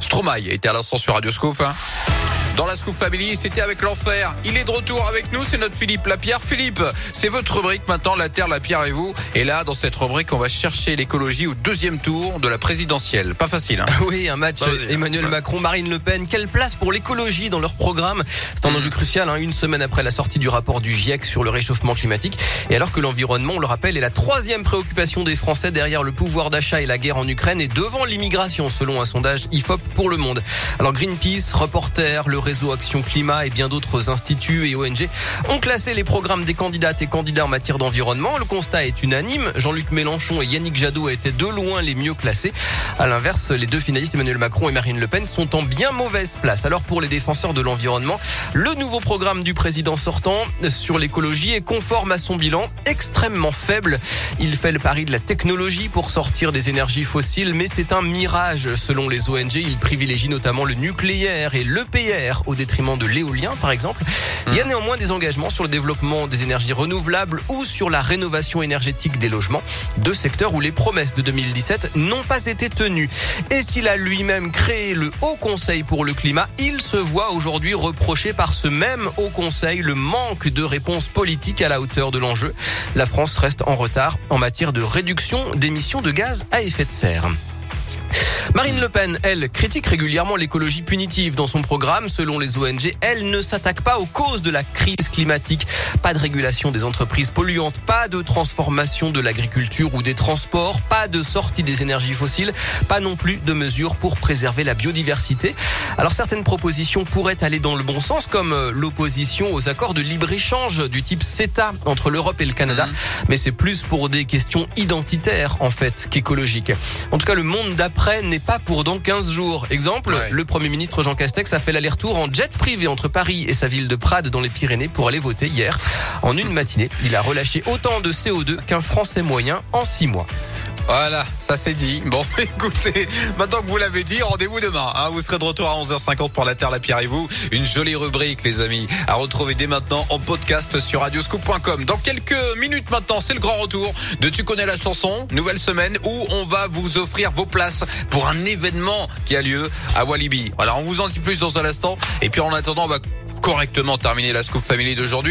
Stromae était à l'instant sur Radio Scoop. hein. Dans la Scoop Family, c'était avec l'enfer. Il est de retour avec nous, c'est notre Philippe Lapierre. Philippe, c'est votre rubrique maintenant, La Terre, la Pierre et vous. Et là, dans cette rubrique, on va chercher l'écologie au deuxième tour de la présidentielle. Pas facile, hein Oui, un match Vas-y. Emmanuel. Macron, Marine Le Pen. Quelle place pour l'écologie dans leur programme C'est un enjeu crucial, hein, une semaine après la sortie du rapport du GIEC sur le réchauffement climatique. Et alors que l'environnement, on le rappelle, est la troisième préoccupation des Français derrière le pouvoir d'achat et la guerre en Ukraine et devant l'immigration, selon un sondage IFOP pour le monde. Alors Greenpeace, Reporter, le réseau Action Climat et bien d'autres instituts et ONG ont classé les programmes des candidates et candidats en matière d'environnement. Le constat est unanime. Jean-Luc Mélenchon et Yannick Jadot étaient de loin les mieux classés. À l'inverse, les deux finalistes Emmanuel Macron et Marine Le Pen sont en bien mauvaise place. Alors pour les défenseurs de l'environnement, le nouveau programme du président sortant sur l'écologie est conforme à son bilan extrêmement faible. Il fait le pari de la technologie pour sortir des énergies fossiles, mais c'est un mirage. Selon les ONG, il privilégie notamment le nucléaire et l'EPR au détriment de l'éolien, par exemple. Il y a néanmoins des engagements sur le développement des énergies renouvelables ou sur la rénovation énergétique des logements, deux secteurs où les promesses de 2017 n'ont pas été tenues. Et s'il a lui-même créé le Haut Conseil pour le climat, il se voit aujourd'hui reprocher par ce même Haut Conseil le manque de réponse politique à la hauteur de l'enjeu. La France reste en retard en matière de réduction d'émissions de gaz à effet de serre. Marine Le Pen, elle, critique régulièrement l'écologie punitive dans son programme. Selon les ONG, elle ne s'attaque pas aux causes de la crise climatique. Pas de régulation des entreprises polluantes, pas de transformation de l'agriculture ou des transports, pas de sortie des énergies fossiles, pas non plus de mesures pour préserver la biodiversité. Alors certaines propositions pourraient aller dans le bon sens, comme euh, l'opposition aux accords de libre-échange du type CETA entre l'Europe et le Canada. Mais c'est plus pour des questions identitaires, en fait, qu'écologiques. En tout cas, le monde d'après n'est pas pour dans 15 jours. Exemple, Ouais. le Premier ministre Jean Castex a fait l'aller-retour en jet privé entre Paris et sa ville de Prades dans les Pyrénées pour aller voter hier. En une matinée, il a relâché autant de CO2 qu'un Français moyen en 6 mois. Voilà, ça c'est dit. Bon, écoutez, maintenant que vous l'avez dit, rendez-vous demain. Hein, vous serez de retour à 11h50 pour La Terre, la Pierre et vous. Une jolie rubrique, les amis, à retrouver dès maintenant en podcast sur radioscoop.com. Dans quelques minutes maintenant, c'est le grand retour de Tu connais la chanson, nouvelle semaine où on va vous offrir vos places pour un événement qui a lieu à Walibi. Voilà, on vous en dit plus dans un instant. Et puis en attendant, on va correctement terminer la Scoop Family d'aujourd'hui.